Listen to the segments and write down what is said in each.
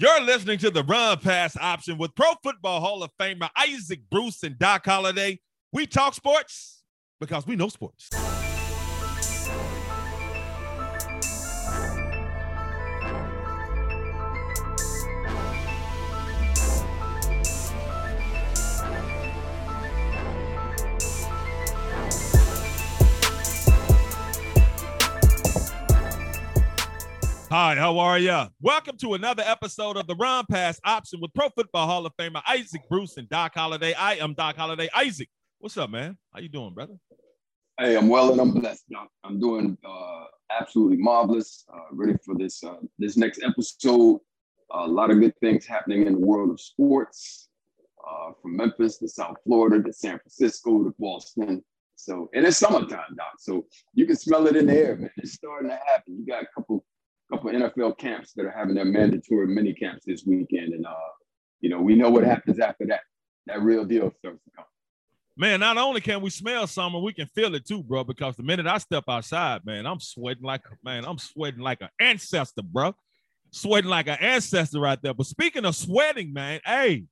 You're listening to the run pass option with Pro Football Hall of Famer Isaac Bruce and Doc Holliday. We talk sports because we know sports. Hi, how are you? Welcome to another episode of the Run Pass Option with Pro Football Hall of Famer Isaac Bruce and Doc Holliday. I am Doc Holliday. Isaac, what's up, man? How you doing, brother? Hey, I'm well and I'm blessed, Doc. I'm doing uh, absolutely marvelous. Uh, ready for this uh, this next episode. a lot of good things happening in the world of sports, uh, from Memphis to South Florida to San Francisco to Boston. So, and it's summertime, Doc. So you can smell it in the air, man. It's starting to happen. You got a couple couple NFL camps that are having their mandatory mini camps this weekend, and uh, you know, we know what happens after that. That real deal starts to come. Man, not only can we smell summer, we can feel it too, bro. Because the minute I step outside, man, I'm sweating like man, I'm sweating like an ancestor, bro. Sweating like an ancestor right there. But speaking of sweating, man, hey,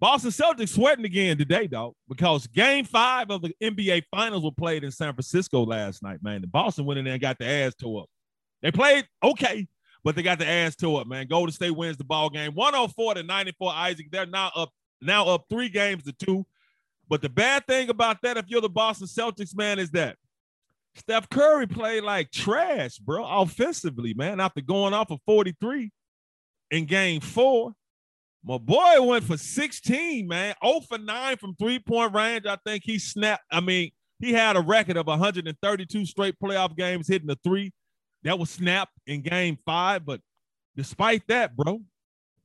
Boston Celtics sweating again today, dog, because game five of the NBA Finals were played in San Francisco last night, man. And Boston went in there and got the ass tore up. They played okay, but they got the ass to it, man. Golden State wins the ball game 104 to 94. Isaac, they're now up now up three games to two. But the bad thing about that, if you're the Boston Celtics, man, is that Steph Curry played like trash, bro, offensively, man, after going off of 43 in game four. My boy went for 16, man. 0 for 9 from three-point range. I think he snapped. I mean, he had a record of 132 straight playoff games hitting the three. That was snapped in game five. But despite that, bro,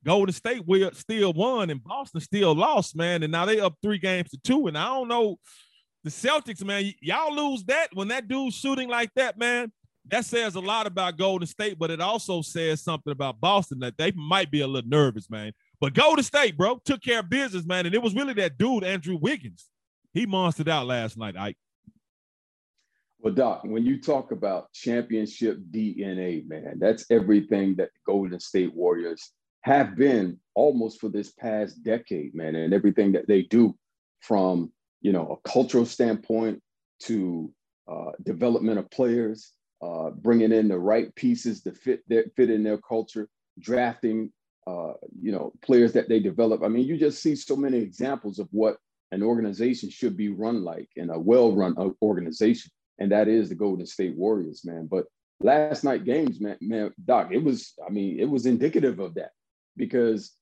Golden State will still won and Boston still lost, man. And now they up three games to two. And I don't know the Celtics, man. Y- y'all lose that when that dude's shooting like that, man. That says a lot about Golden State, but it also says something about Boston that they might be a little nervous, man. But Golden State, bro, took care of business, man. And it was really that dude, Andrew Wiggins. He monstered out last night, Ike. Well, Doc, when you talk about championship DNA, man, that's everything that the Golden State Warriors have been almost for this past decade, man, and everything that they do from you know a cultural standpoint to uh, development of players, uh, bringing in the right pieces to fit their, fit in their culture, drafting uh, you know players that they develop. I mean, you just see so many examples of what an organization should be run like in a well-run uh, organization and that is the Golden State Warriors, man. But last night games, man, man, Doc, it was, I mean, it was indicative of that because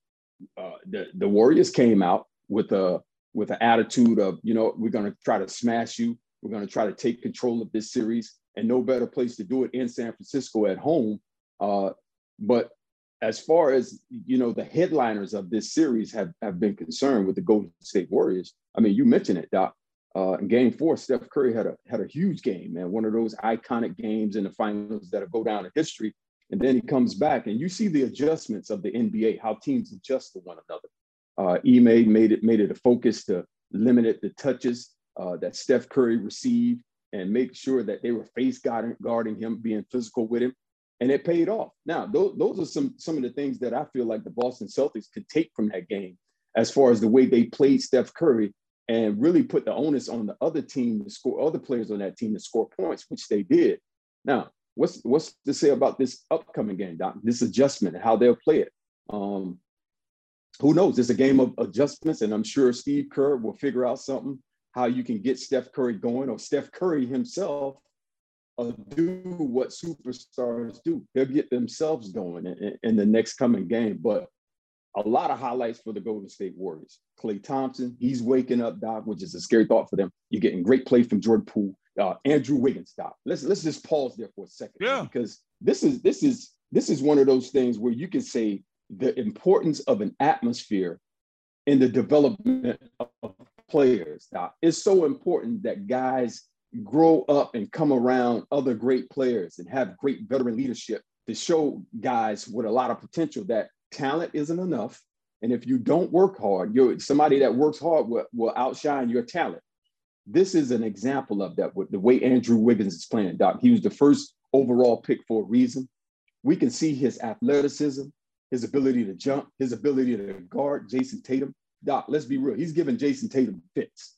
uh, the the Warriors came out with a with an attitude of, you know, we're going to try to smash you, we're going to try to take control of this series, and no better place to do it in San Francisco at home. Uh, but as far as you know, the headliners of this series have have been concerned with the Golden State Warriors. I mean, you mentioned it, Doc. Uh, in game four, Steph Curry had a had a huge game, man. One of those iconic games in the finals that'll go down in history. And then he comes back, and you see the adjustments of the NBA, how teams adjust to one another. Uh, Ime made it made it a focus to limit the touches uh, that Steph Curry received and make sure that they were face guarding, him, being physical with him, and it paid off. Now, those, those are some some of the things that I feel like the Boston Celtics could take from that game, as far as the way they played Steph Curry and really put the onus on the other team to score, other players on that team to score points, which they did. Now, what's what's to say about this upcoming game, Doc? This adjustment and how they'll play it. Um, who knows? It's a game of adjustments, and I'm sure Steve Kerr will figure out something how you can get Steph Curry going, or Steph Curry himself uh, do what superstars do. They'll get themselves going in, in the next coming game. But a lot of highlights for the Golden State Warriors. Klay Thompson, he's waking up, Doc, which is a scary thought for them. You're getting great play from Jordan Poole, uh, Andrew Wiggins, Doc. Let's let's just pause there for a second, yeah, because this is this is this is one of those things where you can say the importance of an atmosphere in the development of players. Doc. It's so important that guys grow up and come around other great players and have great veteran leadership to show guys with a lot of potential that talent isn't enough. And if you don't work hard, you're somebody that works hard will, will outshine your talent. This is an example of that with the way Andrew Wiggins is playing, Doc. He was the first overall pick for a reason. We can see his athleticism. his ability to jump, his ability to guard Jayson Tatum. Doc, let's be real. He's giving Jayson Tatum fits.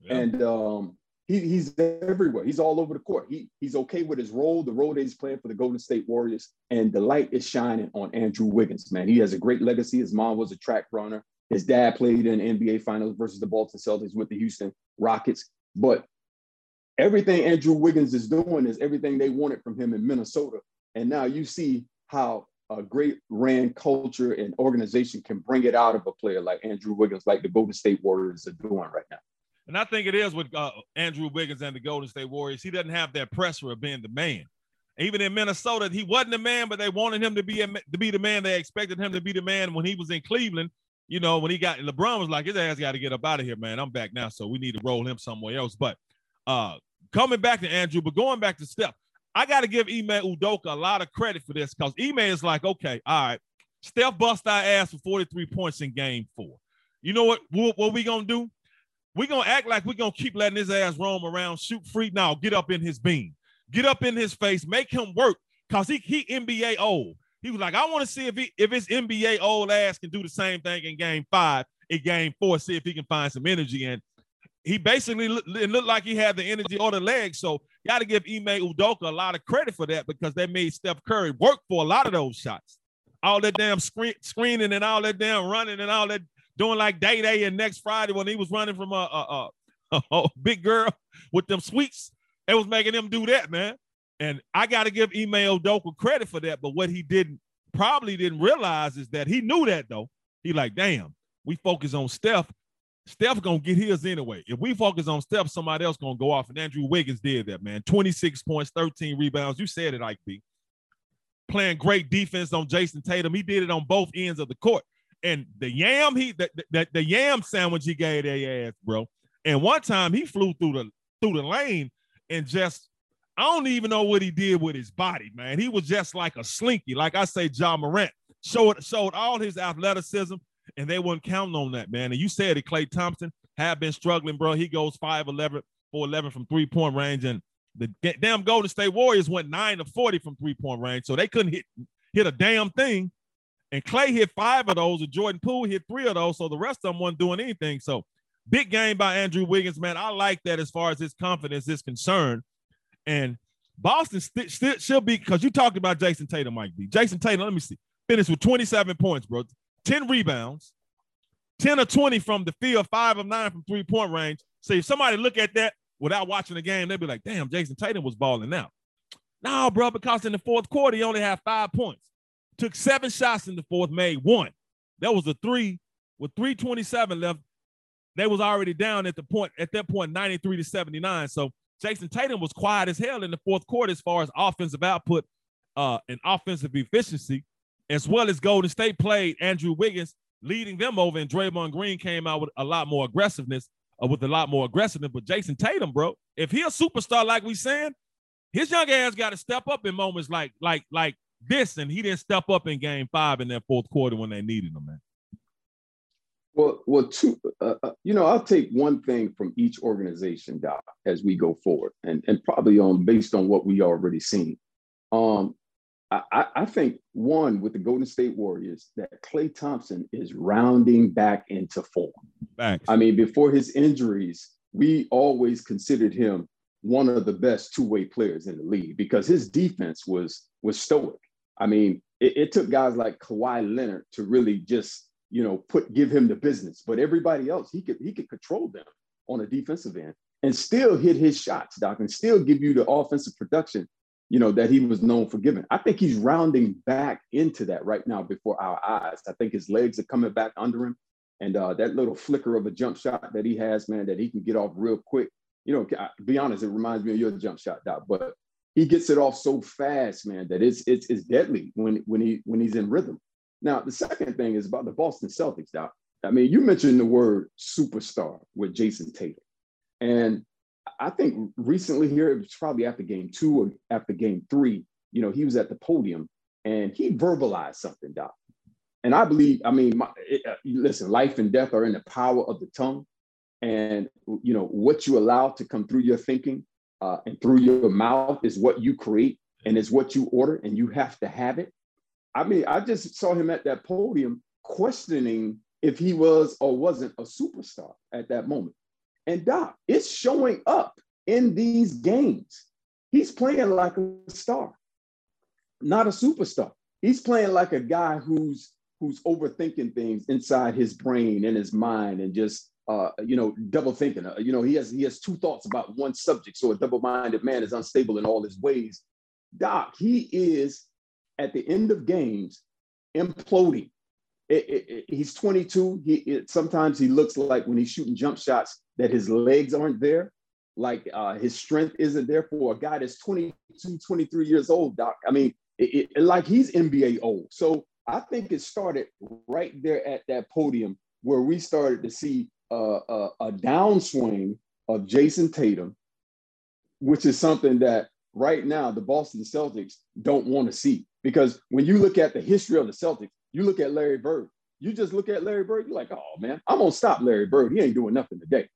Yeah. And um, he, he's everywhere. He's all over the court. He, he's okay with his role, the role that he's playing for the Golden State Warriors. And the light is shining on Andrew Wiggins, man. He has a great legacy. His mom was a track runner. His dad played in NBA Finals versus the Boston Celtics with the Houston Rockets. But everything Andrew Wiggins is doing is everything they wanted from him in Minnesota. And now you see how a great ran culture and organization can bring it out of a player like Andrew Wiggins, like the Golden State Warriors are doing right now. And I think it is with uh, Andrew Wiggins and the Golden State Warriors. He doesn't have that pressure of being the man. Even in Minnesota, he wasn't the man, but they wanted him to be a, to be the man. They expected him to be the man when he was in Cleveland. You know, when he got LeBron was like, his ass got to get up out of here, man. I'm back now, so we need to roll him somewhere else. But uh, coming back to Andrew, but going back to Steph, I got to give Ime Udoka a lot of credit for this because Ime is like, okay, all right, Steph bust our ass for 43 points in game four. You know what, what, what we to do? We to act like we to keep letting his ass roam around, shoot free. Now, get up in his beam. Get up in his face. Make him work because he, he NBA old. He was like, I want to see if he if his NBA old ass can do the same thing in game five, in game four, see if he can find some energy. And he basically it looked like he had the energy or the legs. So got to give Ime Udoka a lot of credit for that because they made Steph Curry work for a lot of those shots. All that damn screen, screening and all that damn running and all that doing like day day and next Friday when he was running from a, a, a, a big girl with them sweets. It was making him do that, man. And I got to give Ime Udoka credit for that. But what he didn't probably didn't realize is that he knew that though. He like, damn, we focus on Steph. Steph gonna get his anyway. If we focus on Steph, somebody else gonna go off. And Andrew Wiggins did that, man. 26 points, 13 rebounds. You said it, Ike B. Playing great defense on Jayson Tatum. He did it on both ends of the court. And the yam, he the, the, the yam sandwich he gave their ass, bro. And one time he flew through the through the lane and just I don't even know what he did with his body, man. He was just like a slinky, like I say, Ja Morant showed showed all his athleticism, and they weren't counting on that, man. And you said it, Klay Thompson have been struggling, bro. He goes 5'11, 4'11 from three point range, and the damn Golden State Warriors went nine to 40 from three point range, so they couldn't hit hit a damn thing. And Klay hit five of those, and Jordan Poole hit three of those. So the rest of them weren't doing anything. So big game by Andrew Wiggins, man. I like that as far as his confidence is concerned. And Boston st- st- should be because you talked about Jayson Tatum, Ike B. Jayson Tatum, let me see, finished with 27 points, bro. 10 rebounds, 10 or 20 from the field, five of nine from three point range. So if somebody look at that without watching the game, they'd be like, damn, Jayson Tatum was balling out. No, bro, because in the fourth quarter, he only had five points took seven shots in the fourth, made one. That was a three with 327 left. They was already down at the point at that point 93 to 79. So Jayson Tatum was quiet as hell in the fourth quarter as far as offensive output uh, and offensive efficiency, as well as Golden State played Andrew Wiggins leading them over, and Draymond Green came out with a lot more aggressiveness, uh, with a lot more aggressiveness. But Jayson Tatum, bro, if he a superstar like we saying, his young ass got to step up in moments like like like this, and he didn't step up in game five in that fourth quarter when they needed him, man. Well, well, two, uh, uh, you know, I'll take one thing from each organization, Doc, as we go forward, and and probably on based on what we already seen. Um, I, I think one with the Golden State Warriors that Klay Thompson is rounding back into form. Thanks. I mean, before his injuries, we always considered him one of the best two-way players in the league because his defense was was stoic. I mean, it, it, took guys like Kawhi Leonard to really just, you know, put give him the business. But everybody else, he could he could control them on a defensive end and still hit his shots, Doc, and still give you the offensive production, you know, that he was known for giving. I think he's rounding back into that right now before our eyes. I think his legs are coming back under him. And uh, that little flicker of a jump shot that he has, man, that he can get off real quick. You know, be honest, it reminds me of your jump shot, Doc. But he gets it off so fast, man, that it's it's it's deadly when when he when he's in rhythm. Now, the second thing is about the Boston Celtics, Doc. I mean, you mentioned the word superstar with Jayson Tatum. And I think recently here, it was probably after game two or after game three, you know, he was at the podium and he verbalized something, Doc. And I believe, I mean, my, it, uh, listen, life and death are in the power of the tongue. And, you know, what you allow to come through your thinking uh, and through your mouth is what you create and is what you order, and you have to have it. I mean, I just saw him at that podium questioning if he was or wasn't a superstar at that moment. And Doc, it's showing up in these games. He's playing like a star, not a superstar. He's playing like a guy who's who's overthinking things inside his brain and his mind and just uh, you know double thinking. Uh, you know, he has he has two thoughts about one subject. So a double-minded man is unstable in all his ways. Doc, he is at the end of games imploding. It, it, it, he's 22. He sometimes he looks like when he's shooting jump shots that his legs aren't there, like uh, his strength isn't there for a guy that's 22, 23 years old. Doc, I mean, like he's NBA old. So I think it started right there at that podium where we started to see uh, a, a downswing of Jayson Tatum, which is something that right now the Boston Celtics don't want to see. Because when you look at the history of the Celtics, you look at Larry Bird, you just look at Larry Bird, you're like, oh man, I'm gonna stop Larry Bird. He ain't doing nothing today.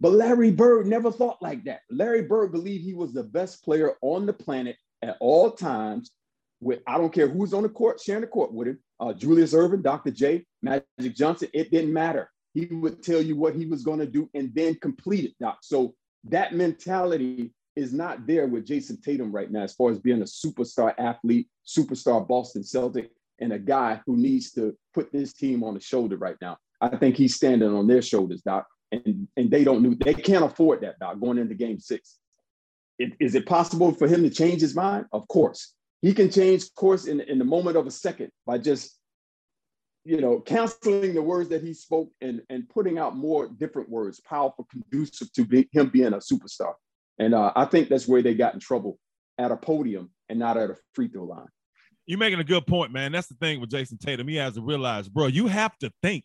But Larry Bird never thought like that. Larry Bird believed he was the best player on the planet at all times. With I don't care who's on the court, sharing the court with him, uh, Julius Erving, Dr. J, Magic Johnson. It didn't matter. He would tell you what he was going to do and then complete it, Doc. So that mentality is not there with Jayson Tatum right now, as far as being a superstar athlete, superstar Boston Celtic, and a guy who needs to put this team on the shoulder right now. I think he's standing on their shoulders, Doc, and, and they don't they can't afford that, Doc, going into game six. It, is it possible for him to change his mind? Of course. He can change course in, in the moment of a second by just, you know, canceling the words that he spoke and, and putting out more different words, powerful, conducive to be, him being a superstar. And uh, I think that's where they got in trouble at a podium and not at a free throw line. You're making a good point, man. That's the thing with Jayson Tatum. He has to realize, bro, you have to think.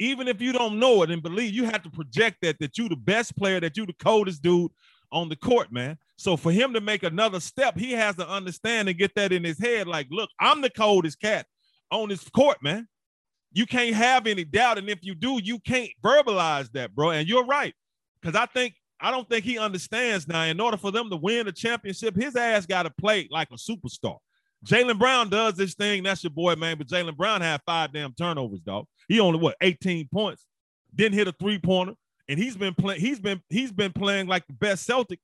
Even if you don't know it and believe, you have to project that that you the best player, that you the coldest dude on the court, man. So for him to make another step, he has to understand and get that in his head. Like, look, I'm the coldest cat on this court, man. You can't have any doubt. And if you do, you can't verbalize that, bro. And you're right. Because I think I don't think he understands now. In order for them to win the championship, his ass got to play like a superstar. Jaylen Brown does this thing. That's your boy, man. But Jaylen Brown had five damn turnovers, dog. He only what 18 points. Didn't hit a three pointer, and he's been playing. He's been he's been playing like the best Celtic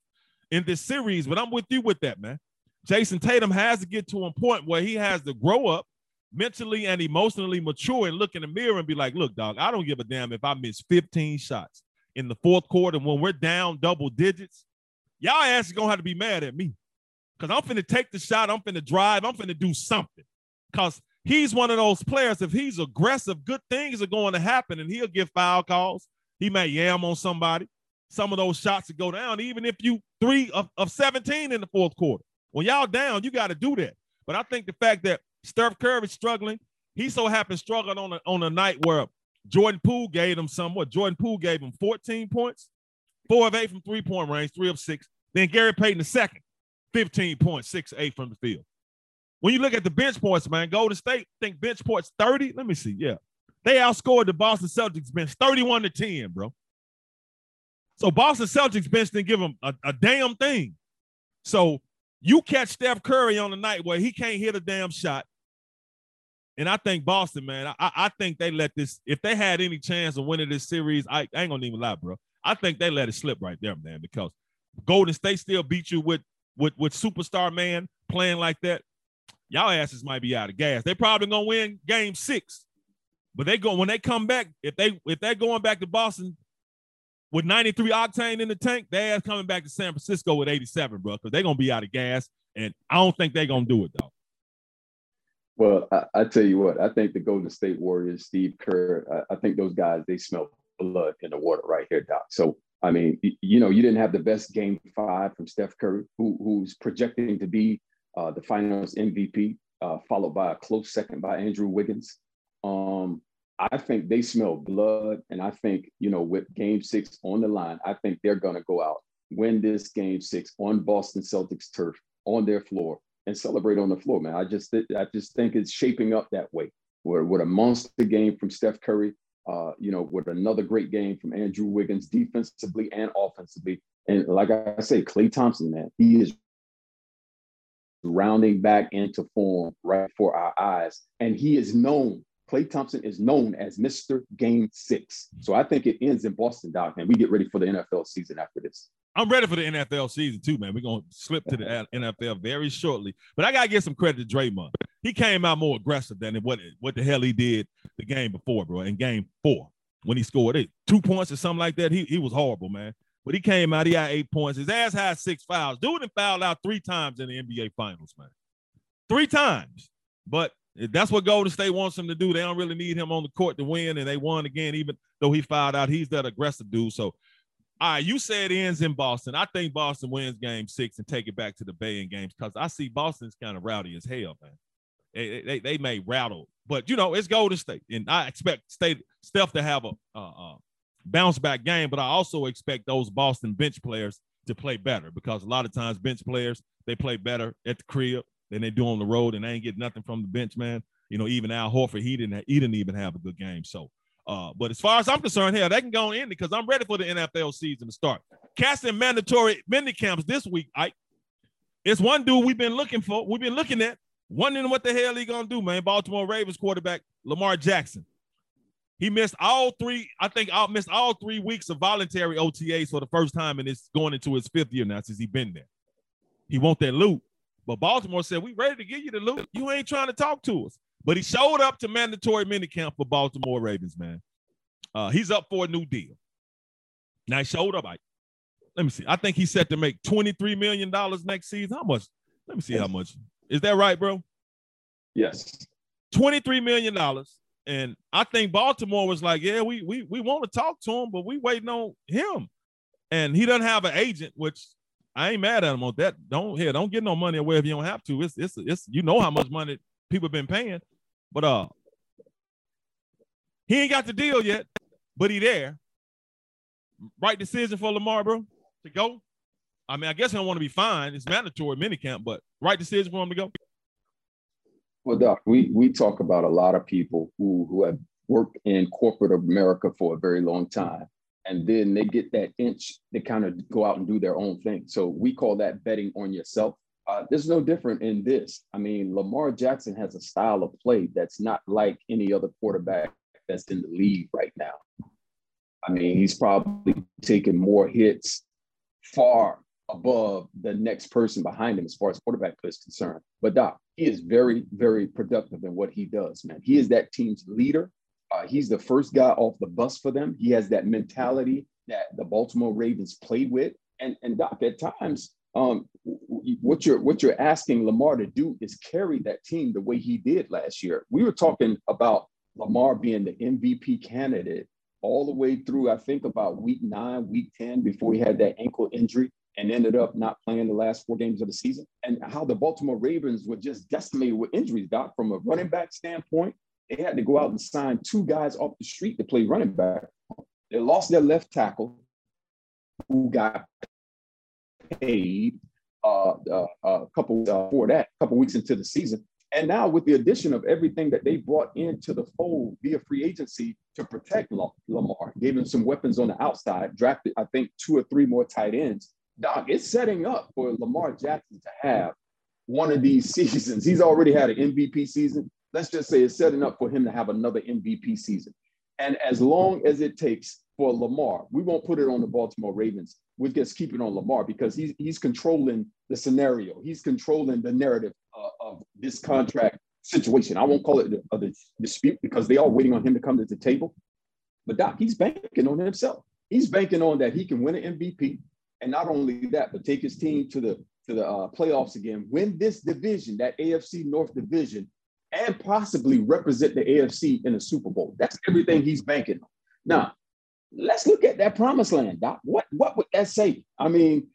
in this series. But I'm with you with that, man. Jayson Tatum has to get to a point where he has to grow up mentally and emotionally mature and look in the mirror and be like, look, dog, I don't give a damn if I miss 15 shots in the fourth quarter when we're down double digits, y'all ass is gonna have to be mad at me. Cause I'm finna take the shot, I'm finna drive, I'm finna do something. Cause he's one of those players. If he's aggressive, good things are going to happen, and he'll get foul calls. He may yam on somebody. Some of those shots will go down, even if you three of, of 17 in the fourth quarter. When y'all down, you got to do that. But I think the fact that Steph Curry struggling, he so happened struggling on a, on a night where Jordan Poole gave him somewhat. Jordan Poole gave him 14 points, four of eight from three point range, three of six. Then Gary Payton the second, 15 points, six, eight from the field. When you look at the bench points, man, Golden State think bench points 30. Let me see. Yeah. They outscored the Boston Celtics bench 31 to 10, bro. So Boston Celtics bench didn't give them a, a damn thing. So you catch Steph Curry on the night where he can't hit a damn shot. And I think Boston, man, I, I think they let this, if they had any chance of winning this series, I, I ain't gonna even lie, bro. I think they let it slip right there, man, because Golden State still beat you with with with superstar man playing like that. Y'all asses might be out of gas. They probably gonna win game six. But they go when they come back, if they if they're going back to Boston with 93 octane in the tank, they ass coming back to San Francisco with 87, bro, because they're gonna be out of gas. And I don't think they're gonna do it though. Well, I, I, tell you what, I think the Golden State Warriors, Steve Kerr, I, I, think those guys, they smell blood in the water right here, Doc. So, I mean, you know, you didn't have the best game five from Steph Curry, who, who's projecting to be uh, the finals MVP, uh, followed by a close second by Andrew Wiggins. Um, I think they smell blood. And I think, you know, with game six on the line, I think they're going to go out, win this game six on Boston Celtics turf, on their floor, and celebrate on the floor, man. I just I just think it's shaping up that way. Where with a monster game from Steph Curry, uh, you know, with another great game from Andrew Wiggins, defensively and offensively, and like I say, Klay Thompson, man, he is rounding back into form right for our eyes. And he is known, Klay Thompson is known as Mr. Game Six. So I think it ends in Boston, Doc, and we get ready for the NFL season after this. I'm ready for the NFL season too, man. We're gonna slip to the NFL very shortly. But I gotta give some credit to Draymond. He came out more aggressive than what what the hell he did the game before, bro. In game four, when he scored it, two points or something like that, he, he was horrible, man. But he came out, he had eight points. His ass had six fouls. Dude and fouled out three times in the NBA Finals, man. Three times. But that's what Golden State wants him to do. They don't really need him on the court to win, and they won again, even though he fouled out. He's that aggressive dude. So, all right, you said it ends in Boston. I think Boston wins game six and take it back to the Bay in games because I see Boston's kind of rowdy as hell, man. They, they, they may rattle, but you know, it's Golden State. And I expect State Steph to have a bounce back game, but I also expect those Boston bench players to play better because a lot of times bench players they play better at the crib than they do on the road, and they ain't get nothing from the bench, man. You know, even Al Horford, he didn't he didn't even have a good game. So, uh, but as far as I'm concerned, hell, they can go on in because I'm ready for the NFL season to start. Casting mandatory mini camps this week. I it's one dude we've been looking for. We've been looking at, wondering what the hell he gonna do, man. Baltimore Ravens quarterback Lamar Jackson. He missed all three, I think I missed all three weeks of voluntary OTAs for the first time, and it's going into his fifth year now since he been there. He want that loot. But Baltimore said, We ready to give you the loot. You ain't trying to talk to us. But he showed up to mandatory minicamp for Baltimore Ravens, man. Uh, he's up for a new deal. Now he showed up. I, let me see. I think he's set to make $23 million next season. How much? Let me see how much. Is that right, bro? Yes. $23 million. And I think Baltimore was like, yeah, we we we want to talk to him, but we waiting on him. And he doesn't have an agent, which I ain't mad at him on that. Don't here, don't get no money away if you don't have to. It's it's it's you know how much money people been paying, but uh, he ain't got the deal yet, but he there. Right decision for Lamar, bro, to go. I mean, I guess he don't want to be fined. It's mandatory minicamp, but right decision for him to go. Well, Doc, we we talk about a lot of people who who have worked in corporate America for a very long time, and then they get that inch, they kind of go out and do their own thing. So we call that betting on yourself. Uh, there's no different in this. I mean, Lamar Jackson has a style of play that's not like any other quarterback that's in the league right now. I mean, he's probably taking more hits far above the next person behind him as far as quarterback play is concerned. But Doc, he is very, very productive in what he does, man. He is that team's leader. Uh, he's the first guy off the bus for them. He has that mentality that the Baltimore Ravens played with. And, and Doc, at times, um, what you're what you're asking Lamar to do is carry that team the way he did last year. We were talking about Lamar being the MVP candidate all the way through, I think about week nine, week 10, before he had that ankle injury and ended up not playing the last four games of the season. And how the Baltimore Ravens were just decimated with injuries, Doc, from a running back standpoint. They had to go out and sign two guys off the street to play running back. They lost their left tackle, who got paid uh, uh, a couple uh, for that, a couple weeks into the season. And now, with the addition of everything that they brought into the fold via free agency to protect Lamar, gave him some weapons on the outside, drafted, I think, two or three more tight ends. Doc, it's setting up for Lamar Jackson to have one of these seasons. He's already had an MVP season. Let's just say it's setting up for him to have another MVP season. And as long as it takes for Lamar, we won't put it on the Baltimore Ravens. We'll just keeping on Lamar because he's, he's controlling the scenario. He's controlling the narrative uh, of this contract situation. I won't call it a, a dispute because they are waiting on him to come to the table. But Doc, he's banking on himself. He's banking on that he can win an MVP and not only that, but take his team to the to the uh, playoffs again, win this division, that AFC North division, and possibly represent the AFC in a Super Bowl. That's everything he's banking on. Now, let's look at that promised land, Doc. What what would that say? I mean,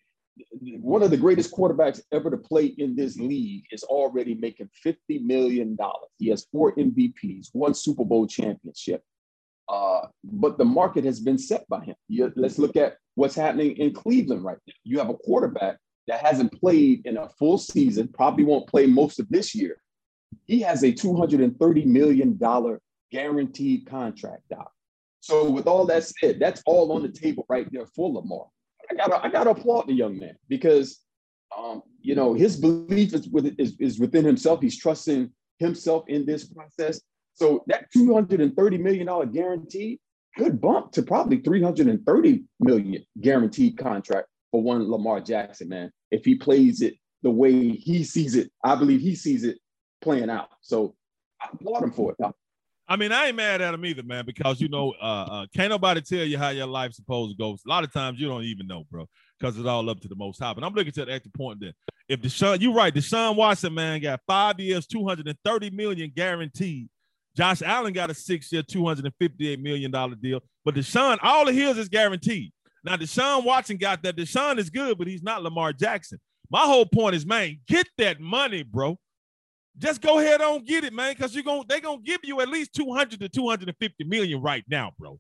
one of the greatest quarterbacks ever to play in this league is already making $50 million. He has four MVPs, one Super Bowl championship. Uh, but the market has been set by him. You, let's look at what's happening in Cleveland right now. You have a quarterback that hasn't played in a full season, probably won't play most of this year. He has a $230 million guaranteed contract, Doc. So with all that said, that's all on the table right there for Lamar. I gotta, I gotta applaud the young man because Um, you know, his belief is, with, is, is within himself. He's trusting himself in this process. So that $230 million guarantee could bump to probably 330 million guaranteed contract for one Lamar Jackson, man. If he plays it the way he sees it, I believe he sees it playing out. So I applaud him for it. I mean, I ain't mad at him either, man, because you know, uh, uh, can't nobody tell you how your life's supposed to go. A lot of times you don't even know, bro, because it's all up to the most high. But I'm looking to the extra point then. If Deshaun, you're right, Deshaun Watson, man, got five years, 230 million guaranteed. Josh Allen got a six-year, 258 million dollar deal. But Deshaun, all of his is guaranteed. Now, Deshaun Watson got that. Deshaun is good, but he's not Lamar Jackson. My whole point is, man, get that money, bro. Just go ahead on get it, man, because you're gonna they're gonna give you at least 200 to 250 million right now, bro.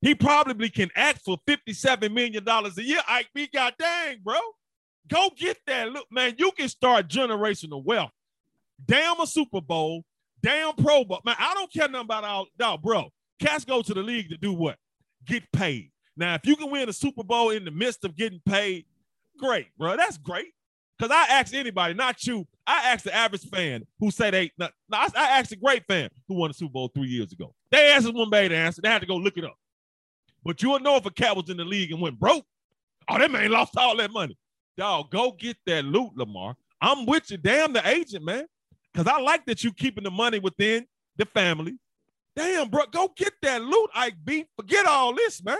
He probably can act for 57 million dollars a year. Ike B, god dang, bro. Go get that. Look, man, you can start generational wealth. Damn a Super Bowl, damn Pro Bowl. Man, I don't care nothing about all no, bro. Cats go to the league to do what? Get paid. Now, if you can win a Super Bowl in the midst of getting paid, great, bro. That's great. Because I asked anybody, not you. I asked the average fan who said they. No, I, I asked a great fan who won the Super Bowl three years ago. They answered one bad answer. They had to go look it up. But you'll know if a cat was in the league and went broke. Oh, that man lost all that money. Dog, go get that loot, Lamar. I'm with you. Damn the agent, man. Because I like that you keeping the money within the family. Damn, bro, go get that loot, Ike B. Forget all this, man.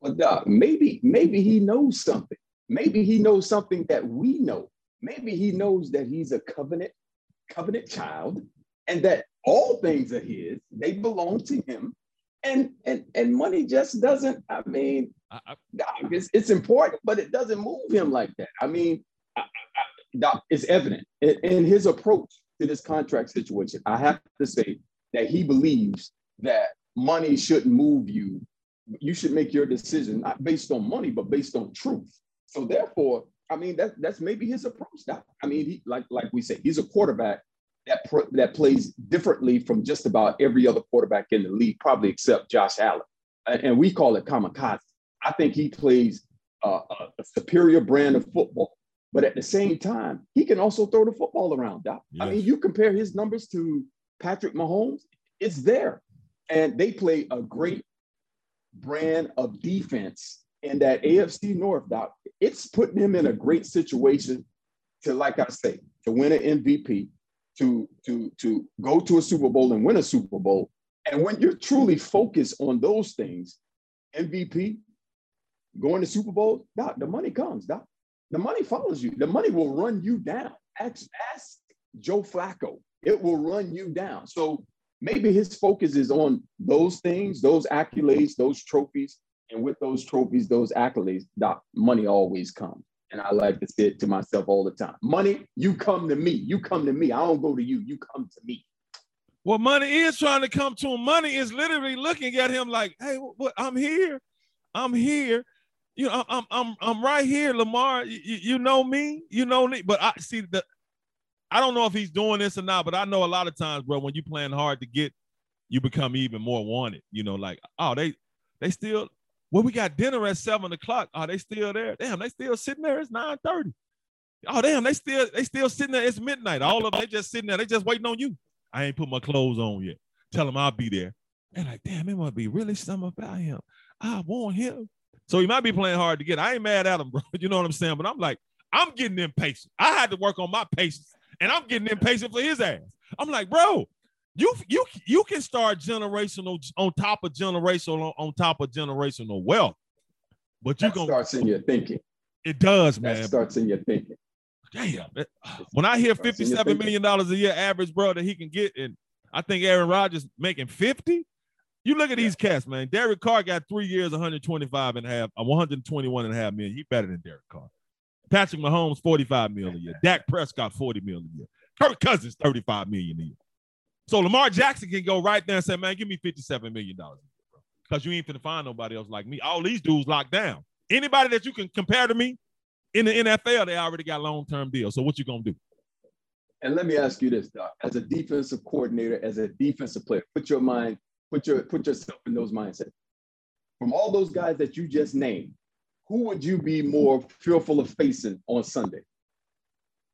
Well, Doc, maybe, maybe he knows something. Maybe he knows something that we know. Maybe he knows that he's a covenant, covenant child, and that all things are his. They belong to him. And and and money just doesn't, I mean, I, I, it's, it's important, but it doesn't move him like that. I mean, I, it's evident in, in his approach to this contract situation. I have to say that he believes that money shouldn't move you. You should make your decision not based on money, but based on truth. So therefore, I mean, that, that's maybe his approach. Now, I mean, he, like like we say, he's a quarterback that that plays differently from just about every other quarterback in the league, probably except Josh Allen, and we call it kamikaze. I think he plays uh, a superior brand of football, but at the same time, he can also throw the football around. Doc. Yes. I mean, you compare his numbers to Patrick Mahomes, it's there, and they play a great brand of defense in that AFC North, Doc, it's putting him in a great situation to, like I say, to win an MVP, to to to go to a Super Bowl and win a Super Bowl. And when you're truly focused on those things, MVP, going to Super Bowl, Doc, the money comes, Doc. The money follows you. The money will run you down. Ask, ask Joe Flacco. It will run you down. So maybe his focus is on those things, those accolades, those trophies, and with those trophies, those accolades, doc, money always comes. And I like to say it to myself all the time. Money, you come to me. You come to me. I don't go to you. You come to me. Well, money is trying to come to him. Money is literally looking at him like, hey, I'm here. I'm here. You know, I'm I'm I'm right here, Lamar. You, you know me, you know me. But I see the I don't know if he's doing this or not, but I know a lot of times, bro, when you playing hard to get, you become even more wanted. You know, like, oh, they they still well, we got dinner at seven o'clock. Are they still there? Damn, they still sitting there. It's 9:30. Oh, damn, they still they still sitting there. It's midnight. All of them, they just sitting there. They just waiting on you. I ain't put my clothes on yet. Tell them I'll be there. And like, damn, it must be really something about him. I want him. So he might be playing hard to get. I ain't mad at him, bro. You know what I'm saying? But I'm like, I'm getting impatient. I had to work on my patience, and I'm getting impatient for his ass. I'm like, bro, you you you can start generational on top of generational on top of generational wealth. But you gonna starts in your thinking. It does, man. That starts in your thinking. Damn. When I hear fifty-seven million dollars a year average, bro, that he can get, and I think Aaron Rodgers making 50. You look at these cats, man. Derek Carr got three years, 125 and a half, uh, 121 and a half million. He better than Derek Carr. Patrick Mahomes, 45 million a year. Dak Prescott, 40 million a year. Kirk Cousins, 35 million a year. So Lamar Jackson can go right there and say, man, give me $57 million. Because you ain't finna find nobody else like me. All these dudes locked down. Anybody that you can compare to me in the NFL, they already got long-term deals. So what you gonna do? And let me ask you this, Doc. As a defensive coordinator, as a defensive player, put your mind, put your put yourself in those mindsets. From all those guys that you just named, who would you be more fearful of facing on Sunday?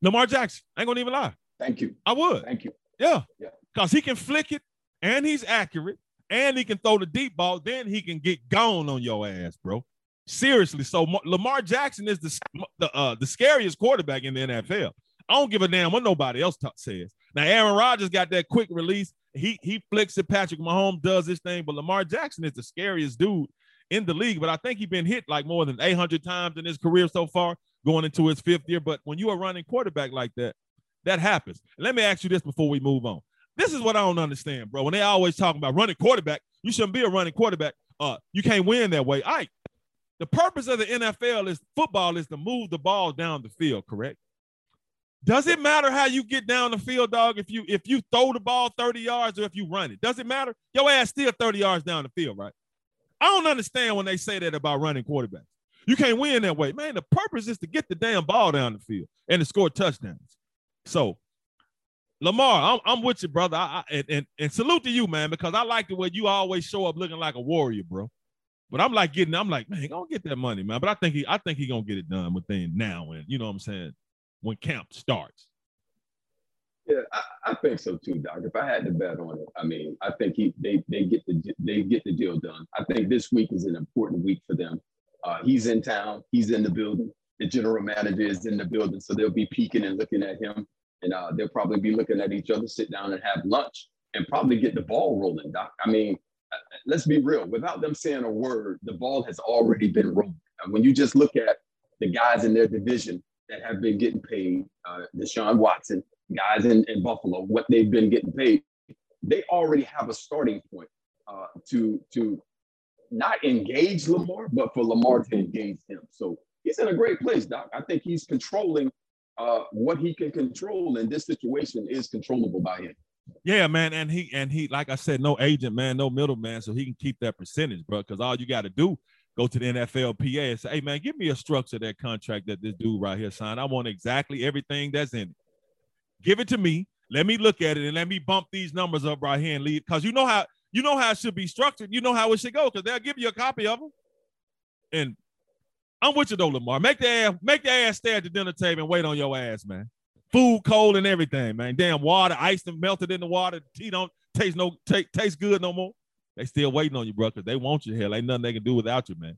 Lamar Jackson. I ain't gonna even lie. Thank you. I would. Thank you. Yeah. Yeah. Because he can flick it and he's accurate and he can throw the deep ball. Then he can get gone on your ass, bro. Seriously. So Lamar Jackson is the the uh, the scariest quarterback in the NFL. I don't give a damn what nobody else t- says. Now Aaron Rodgers got that quick release. He he flicks it. Patrick Mahomes does this thing, but Lamar Jackson is the scariest dude in the league. But I think he's been hit like more than 800 times in his career so far, going into his fifth year. But when you are running quarterback like that, that happens. Let me ask you this before we move on. This is what I don't understand, bro. When they always talking about running quarterback, you shouldn't be a running quarterback. Uh, you can't win that way. Right. The purpose of the NFL is football is to move the ball down the field, correct? Does it matter how you get down the field, dog? If you if you throw the ball 30 yards or if you run it, does it matter? Your ass still 30 yards down the field, right? I don't understand when they say that about running quarterbacks. You can't win that way. Man, the purpose is to get the damn ball down the field and to score touchdowns. So, Lamar, I'm, I'm with you, brother. I, I, and, and, salute to you, man, because I like the way you always show up looking like a warrior, bro. But I'm like getting, I'm like, man, gonna get that money, man. But I think he, I think he gonna get it done within now and you know what I'm saying, when camp starts. Yeah, I, I, think so too, Doc. If I had to bet on it, I mean, I think he they they get the they get the deal done. I think this week is an important week for them. Uh, he's in town. He's in the building. The general manager is in the building, so they'll be peeking and looking at him, and uh, they'll probably be looking at each other, sit down and have lunch, and probably get the ball rolling, Doc. I mean, uh, let's be real. Without them saying a word, the ball has already been rolling. And when you just look at the guys in their division that have been getting paid, uh, Deshaun Watson, guys in, in Buffalo, what they've been getting paid, they already have a starting point uh, to to not engage Lamar, but for Lamar to engage him. So he's in a great place, Doc. I think he's controlling uh, what he can control, and this situation is controllable by him. Yeah, man, and he and he, like I said, no agent, man, no middleman, so he can keep that percentage, bro. Because all you got to do, go to the NFLPA and say, "Hey, man, give me a structure of that contract that this dude right here signed. I want exactly everything that's in it. Give it to me. Let me look at it and let me bump these numbers up right here and leave. Because you know how you know how it should be structured. You know how it should go because they'll give you a copy of them. And I'm with you though, Lamar. Make the ass, make the ass stay at the dinner table and wait on your ass, man. Food cold and everything, man. Damn water, ice and melted in the water. Tea don't taste no take taste good no more. They still waiting on you, bro, because they want you here. Ain't nothing they can do without you, man.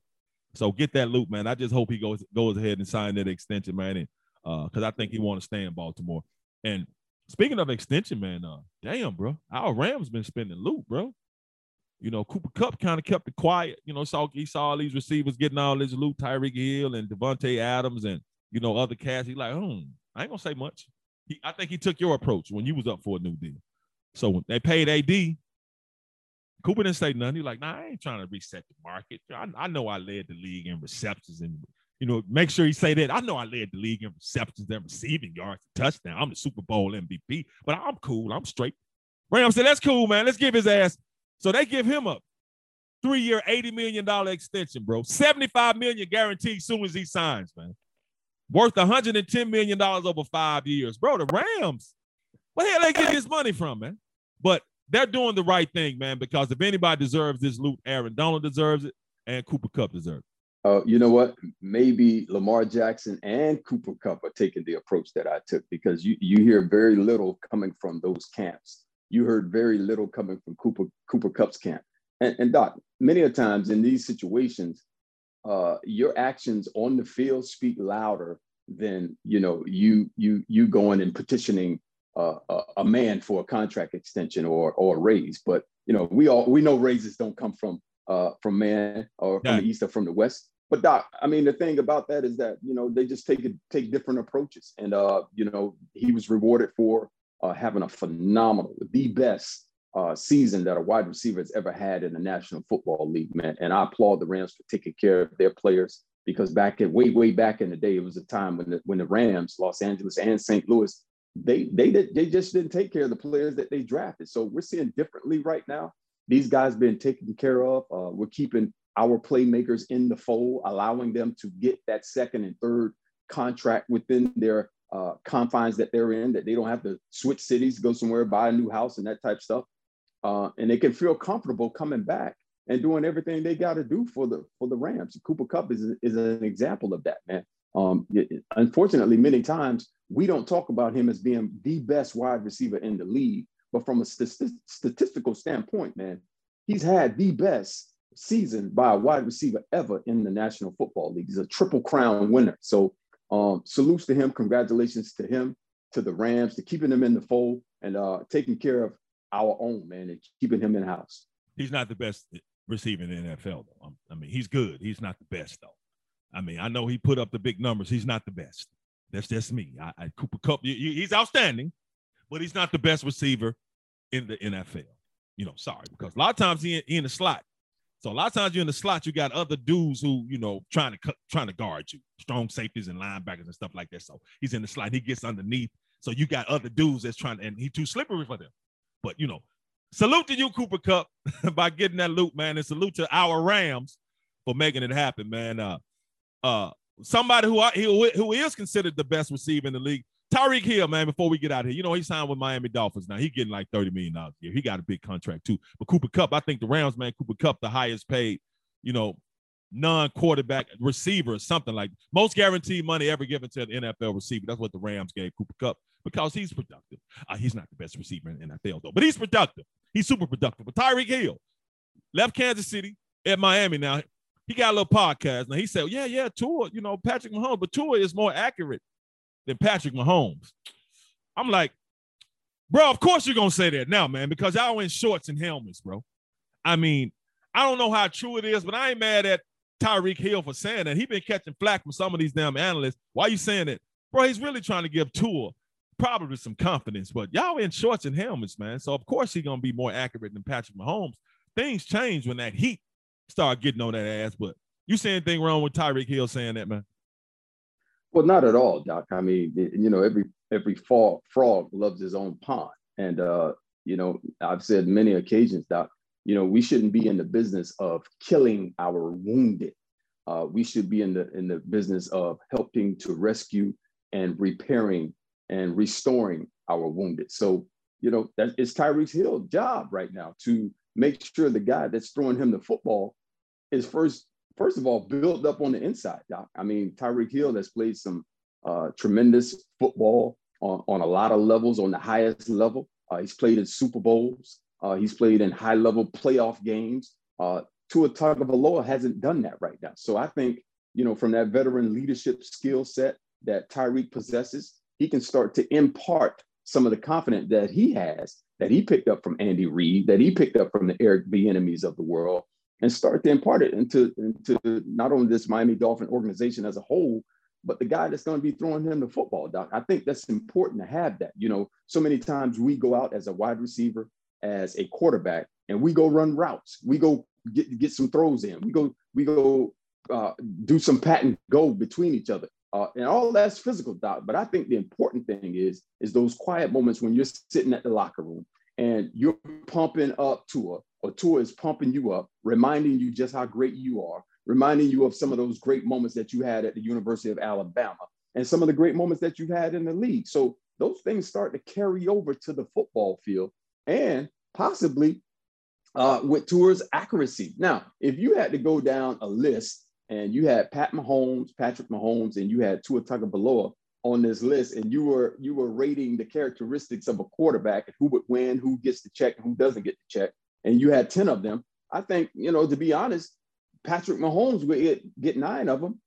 So get that loop, man. I just hope he goes goes ahead and sign that extension, man. And uh, because I think he want to stay in Baltimore. And speaking of extension, man, uh, damn, bro, our Rams been spending loot, bro. You know, Cooper Kupp kind of kept it quiet. You know, saw he saw all these receivers getting all this loot, Tyreek Hill and Davante Adams and you know other cats. He like, hmm, I ain't gonna say much. He, I think he took your approach when you was up for a new deal. So when they paid AD, Cooper didn't say nothing. He like, nah, I ain't trying to reset the market. I, I know I led the league in receptions and you know, make sure he say that. I know I led the league in receptions and receiving yards, and touchdown. I'm the Super Bowl MVP, but I'm cool. I'm straight. Ram said, that's cool, man. Let's give his ass. So they give him a three-year, $80 million extension, bro. 75 million guaranteed soon as he signs, man. Worth $110 million over five years. Bro, the Rams, where the hell they get this money from, man? But they're doing the right thing, man, because if anybody deserves this loot, Aaron Donald deserves it and Cooper Kupp deserves it. Uh, you know what? Maybe Lamar Jackson and Cooper Kupp are taking the approach that I took because you you hear very little coming from those camps. You heard very little coming from Cooper Cooper Kupp's camp. And, and Doc, many a times in these situations, uh, your actions on the field speak louder than you know you you you going and petitioning uh, a, a man for a contract extension or or a raise. But you know we all we know raises don't come from uh, from man or from the east or from the west. But Doc, I mean, the thing about that is that you know they just take it, take different approaches, and uh, you know he was rewarded for uh, having a phenomenal, the best uh, season that a wide receiver has ever had in the National Football League, man. And I applaud the Rams for taking care of their players because back in way way back in the day, it was a time when the when the Rams, Los Angeles and St. Louis, they they did they just didn't take care of the players that they drafted. So we're seeing differently right now. These guys been taken care of. Uh, we're keeping our playmakers in the fold, allowing them to get that second and third contract within their uh, confines that they're in, that they don't have to switch cities, go somewhere, buy a new house, and that type stuff. Uh, and they can feel comfortable coming back and doing everything they got to do for the for the Rams. Cooper Kupp is, is an example of that, man. Um, unfortunately, many times we don't talk about him as being the best wide receiver in the league, but from a st- statistical standpoint, man, he's had the best season by a wide receiver ever in the National Football League. He's a triple crown winner. So um, salutes to him. Congratulations to him, to the Rams, to keeping him in the fold and uh, taking care of our own man and keeping him in house. He's not the best receiver in the NFL, though. I mean, he's good. He's not the best, though. I mean, I know he put up the big numbers. He's not the best. That's just me. I, I Cooper Kupp, he's outstanding, but he's not the best receiver in the NFL. You know, sorry, because a lot of times he, he in the slot. So a lot of times you're in the slot, you got other dudes who, you know, trying to trying to guard you, strong safeties and linebackers and stuff like that. So he's in the slot, he gets underneath. So you got other dudes that's trying to, and he's too slippery for them. But you know, salute to you, Cooper Kupp, by getting that loop, man, and salute to our Rams for making it happen, man. Uh, uh, somebody who I, who, who is considered the best receiver in the league, Tyreek Hill, man. Before we get out here, you know he signed with Miami Dolphins. Now he getting like thirty million dollars a year. He got a big contract too. But Cooper Kupp, I think the Rams, man, Cooper Kupp, the highest paid, you know, non-quarterback receiver, something like most guaranteed money ever given to an NFL receiver. That's what the Rams gave Cooper Kupp because he's productive. Uh, he's not the best receiver in NFL though, but he's productive. He's super productive. But Tyreek Hill left Kansas City at Miami. Now he got a little podcast. Now he said, "Yeah, yeah, Tua, you know Patrick Mahomes, but Tua is more accurate than Patrick Mahomes." I'm like, bro, of course you're gonna say that now, man, because y'all in shorts and helmets, bro. I mean, I don't know how true it is, but I ain't mad at Tyreek Hill for saying that. He been catching flack from some of these damn analysts. Why you saying that? Bro, he's really trying to give Tua probably some confidence, but y'all in shorts and helmets, man. So of course he's gonna be more accurate than Patrick Mahomes. Things change when that heat start getting on that ass. But you see anything wrong with Tyreek Hill saying that, man? Well, not at all, Doc. I mean, you know, every every frog, frog loves his own pond, and uh, you know, I've said many occasions, Doc you know, we shouldn't be in the business of killing our wounded. Uh, we should be in the in the business of helping to rescue and repairing and restoring our wounded. So, you know, that it's Tyreek Hill's job right now to make sure the guy that's throwing him the football is first, first of all, built up on the inside. Doc. I mean, Tyreek Hill has played some uh, tremendous football on, on a lot of levels, on the highest level. Uh, he's played in Super Bowls. Uh, he's played in high level playoff games. Uh, Tua Tagovailoa hasn't done that right now. So I think, you know, from that veteran leadership skill set that Tyreek possesses, he can start to impart some of the confidence that he has, that he picked up from Andy Reid, that he picked up from the Eric Bieniemys of the world, and start to impart it into, into not only this Miami Dolphin organization as a whole, but the guy that's going to be throwing him the football, Doc. I think that's important to have that. You know, so many times we go out as a wide receiver as a quarterback and we go run routes. We go get, get some throws in. We go, we go uh, do some pat and go between each other. Uh, and all that's physical, Doc. But I think the important thing is, is those quiet moments when you're sitting at the locker room and you're pumping up Tua, or Tua is pumping you up, reminding you just how great you are, reminding you of some of those great moments that you had at the University of Alabama and some of the great moments that you've had in the league. So those things start to carry over to the football field and possibly uh, with Tua's accuracy. Now, if you had to go down a list and you had Pat Mahomes, Patrick Mahomes, and you had Tua Tagovailoa on this list, and you were you were rating the characteristics of a quarterback and who would win, who gets the check, and who doesn't get the check, and you had ten of them, I think you know to be honest, Patrick Mahomes would get, get nine of them.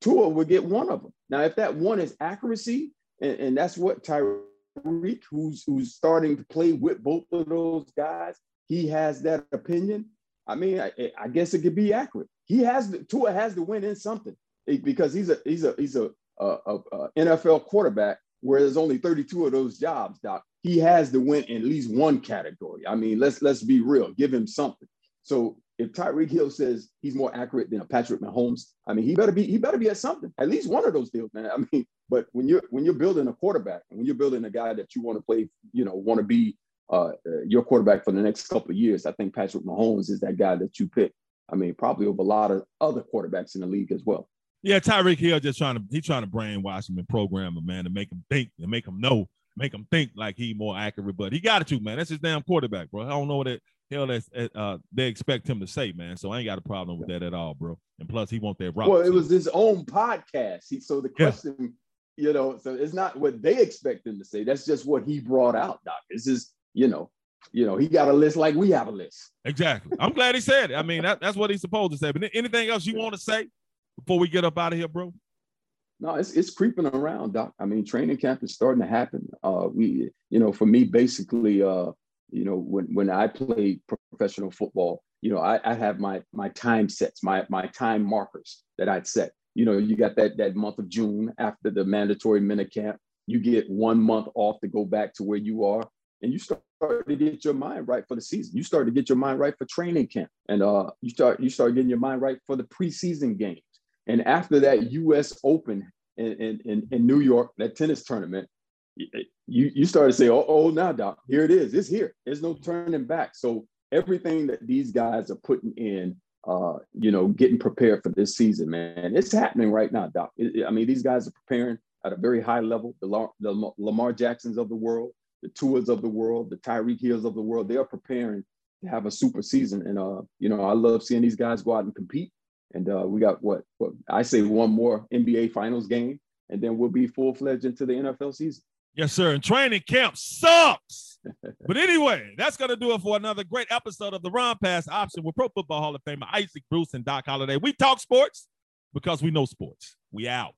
Tua would get one of them. Now, if that one is accuracy, and, and that's what Tyreek who's who's starting to play with both of those guys, he has that opinion. I mean, I, I guess it could be accurate. He has the Tua has to win in something because he's a he's a he's a, a, a NFL quarterback where there's only 32 of those jobs, Doc. He has to win in at least one category. I mean, let's let's be real. Give him something. So if Tyreek Hill says he's more accurate than a Patrick Mahomes, I mean, he better be he better be at something. At least one of those deals, man. I mean, but when you're when you're building a quarterback, when you're building a guy that you want to play, you know, want to be uh, your quarterback for the next couple of years, I think Patrick Mahomes is that guy that you pick. I mean, probably over a lot of other quarterbacks in the league as well. Yeah, Tyreek Hill just trying to he's trying to brainwash him and program him, man, to make him think and make him know make him think like he more accurate. But he got it too, man. That's his damn quarterback, bro. I don't know what hell that's, uh, they expect him to say, man. So I ain't got a problem with that at all, bro. And plus, he want that rock. Well, it was his own podcast. He, so the question, yeah. you know, so it's not what they expect him to say. That's just what he brought out, Doc. This is, you know, you know, he got a list like we have a list. Exactly. I'm glad he said it. I mean, that, that's what he's supposed to say. But anything else you want to say before we get up out of here, bro? No, it's it's creeping around, Doc. I mean, training camp is starting to happen. Uh, we, you know, for me, basically, uh, you know, when when I played professional football, you know, I, I have my my time sets, my my time markers that I'd set. You know, you got that that month of June after the mandatory minicamp. You get one month off to go back to where you are and you start to get your mind right for the season. You start to get your mind right for training camp, and uh, you start you start getting your mind right for the preseason games. And after that U.S. Open in, in, in New York, that tennis tournament, you you start to say, "Oh, oh, now, Doc, here it is. It's here. There's no turning back." So everything that these guys are putting in, uh, you know, getting prepared for this season, man, it's happening right now, Doc. I mean, these guys are preparing at a very high level. The, Lamar, the Lamar Jacksons of the world, the Tuas of the world, the Tyreek Hills of the world, they are preparing to have a super season. And uh, you know, I love seeing these guys go out and compete. And uh, we got what, what I say one more NBA Finals game, and then we'll be full fledged into the NFL season. Yes, sir. And training camp sucks. but anyway, that's going to do it for another great episode of the Ron Pass Option with Pro Football Hall of Famer Isaac Bruce and Doc Holliday. We talk sports because we know sports. We out.